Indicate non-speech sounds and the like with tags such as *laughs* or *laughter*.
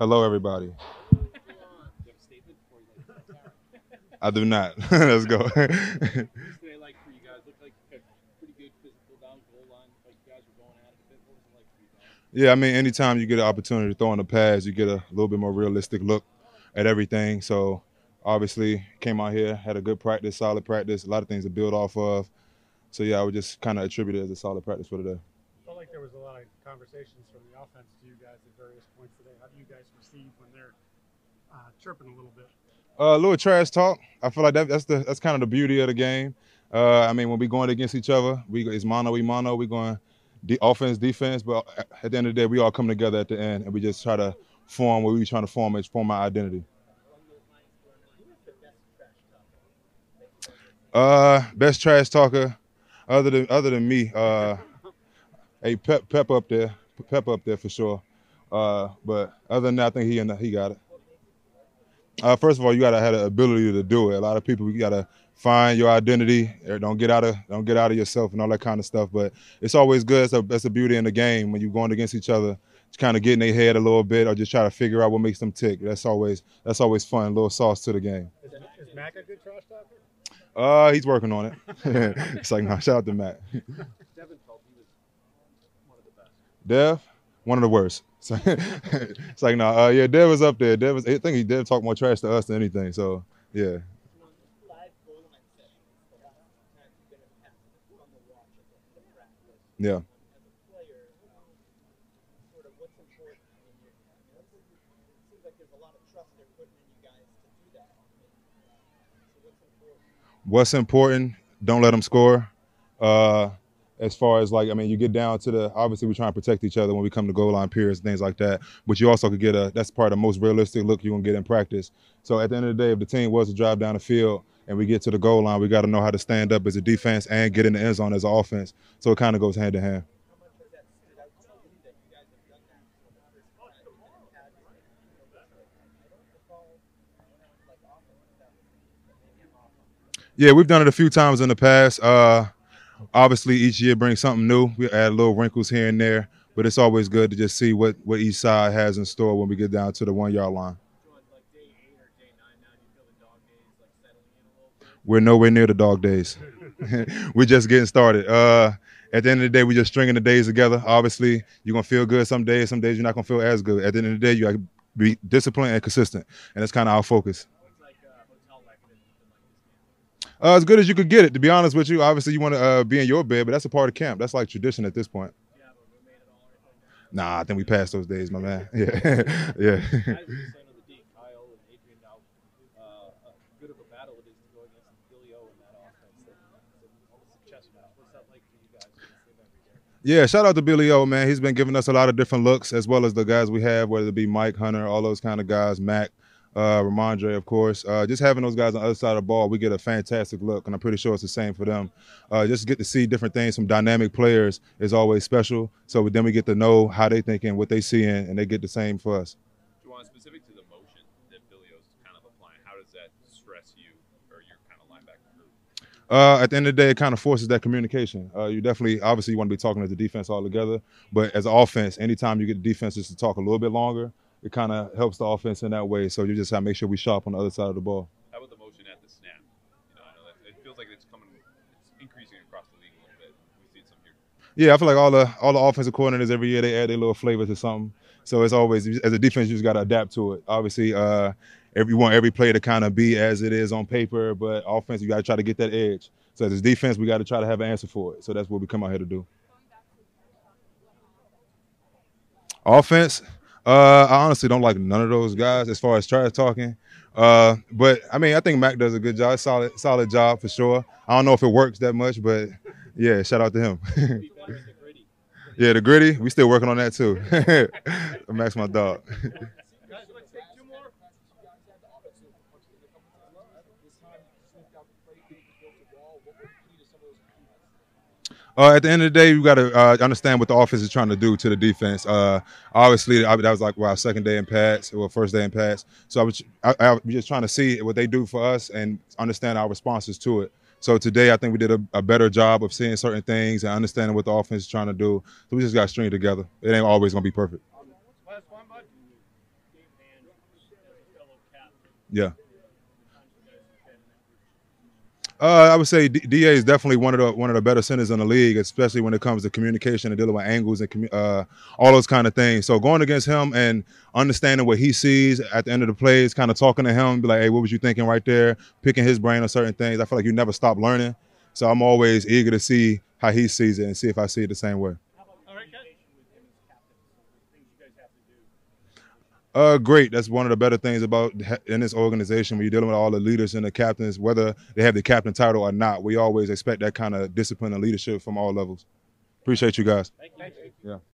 Hello, everybody. *laughs* I do not. *laughs* Let's go. What's today like for you guys? Looked like you had pretty good physical down goal line. Like you guys were going at it a bit. What was it like for you guys? yeah, I mean, anytime you get an opportunity to throw in the pass, you get a little bit more realistic look at everything. So, obviously, came out here, had a good practice, solid practice, a lot of things to build off of. So, yeah, I would just kind of attribute it as a solid practice for today. Like there was a lot of conversations from the offense to you guys at various points today. How do you guys receive when they're uh, chirping a little bit? Uh, a little trash talk. I feel like that, that's the that's kind of the beauty of the game. Uh, I mean, when we're going against each other, we it's mono we mono. We're going de- offense defense, but at the end of the day, we all come together at the end, and we just try to form what we trying to form is form our identity. Uh, best trash talker, other than other than me. Uh, hey, Pep Pep up there, Pep up there for sure. Uh, but other than that, I think he and he got it. Uh, first of all, you gotta have the ability to do it. A lot of people, you gotta find your identity. or Don't get out of don't get out of yourself and all that kind of stuff. But it's always good. It's a, that's the beauty in the game when you're going against each other. Just kind of get in their head a little bit, or just try to figure out what makes them tick. That's always that's always fun. A little sauce to the game. Is, is Mac a good trash talker? Uh, he's working on it. *laughs* it's like, nah, shout out to Matt. Devin felt he was one of the best. Dev, one of the worst. *laughs* So, it's like, nah, uh, yeah, Dev was up there. Dev was, I think he Dev talked more trash to us than anything. So, yeah. Yeah. What's important? Don't let them score. Uh, as far as like, I mean, you get down to the obviously we try and protect each other when we come to goal line periods, things like that. But you also could get a that's part of the most realistic look you're gonna get in practice. So at the end of the day, if the team was to drive down the field and we get to the goal line, we got to know how to stand up as a defense and get in the end zone as an offense. So it kind of goes hand in hand. Yeah, we've done it a few times in the past. Uh, obviously, each year brings something new. We add little wrinkles here and there, but it's always good to just see what, what each side has in store when we get down to the one yard line. We're nowhere near the dog days. *laughs* We're just getting started. Uh, at the end of the day, we're just stringing the days together. Obviously, you're gonna feel good some days. Some days you're not gonna feel as good. At the end of the day, you got to be disciplined and consistent, and that's kind of our focus. What's like uh, hotel life been, been like this camp? Uh, as good as you could get it, to be honest with you. Obviously, you want to uh, be in your bed, but that's a part of camp. That's like tradition at this point. Do you have a roommate at all or anything? now? Nah, I think we passed those days, my man. *laughs* Yeah, *laughs* yeah. Guys *laughs* were just saying on the D, Kyle and Adrian, how uh, good of a battle it is to go against Billy O in that offense. That, that almost a chess match. What's that like for you guys against him every day? Yeah, shout out to Billy O, man. He's been giving us a lot of different looks, as well as the guys we have, whether it be Mike Hunter, all those kind of guys, Mac, uh, Rhamondre, of course. Uh, just having those guys on the other side of the ball, we get a fantastic look, and I'm pretty sure it's the same for them. Uh, just get to see different things from dynamic players is always special. So then we get to know how they thinking, what they seeing, and they get the same for us. Ja'Whaun, specific to the motion that Billy O's kind of applying, how does that stress you or your kind of linebacker group? Uh, at the end of the day, it kind of forces that communication. Uh, you definitely, obviously, you want to be talking to the defense all together. But as an offense, anytime you get the defenses to talk a little bit longer, it kind of helps the offense in that way. So you just have to make sure we sharp on the other side of the ball. How about the motion at the snap? You know, I know that it feels like it's coming, it's increasing across the league a little bit. We've seen some here. Yeah, I feel like all the all the offensive coordinators every year they add their little flavor to something. So it's always as a defense, you just got to adapt to it. Obviously, uh, every you want every play to kind of be as it is on paper, but offense, you got to try to get that edge. So as a defense, we got to try to have an answer for it. So that's what we come out here to do. Offense, uh, I honestly don't like none of those guys as far as trash talking. Uh, but I mean, I think Mac does a good job, solid, solid job for sure. I don't know if it works that much, but yeah, shout out to him. *laughs* Yeah, the gritty, we still working on that too. *laughs* Max, my dog. *laughs* Guys, let's take two more. Uh, at the end of the day, you got to uh, understand what the offense is trying to do to the defense. Uh, obviously, I, that was like well, our second day in pads, or first day in pads. So I was, I, I was just trying to see what they do for us and understand our responses to it. So today, I think we did a, a better job of seeing certain things and understanding what the offense is trying to do. So we just got string together. It ain't always gonna be perfect. Last one, bud. Yeah. Uh, I would say Da is definitely one of the one of the better centers in the league, especially when it comes to communication and dealing with angles and uh, all those kind of things. So going against him and understanding what he sees at the end of the plays, kind of talking to him, be like, "Hey, what was you thinking right there?" Picking his brain on certain things. I feel like you never stop learning. So I'm always eager to see how he sees it and see if I see it the same way. All right, guys. Uh, great. That's one of the better things about in this organization when you're dealing with all the leaders and the captains, whether they have the captain title or not. We always expect that kind of discipline and leadership from all levels. Appreciate you guys. Thank you. Yeah.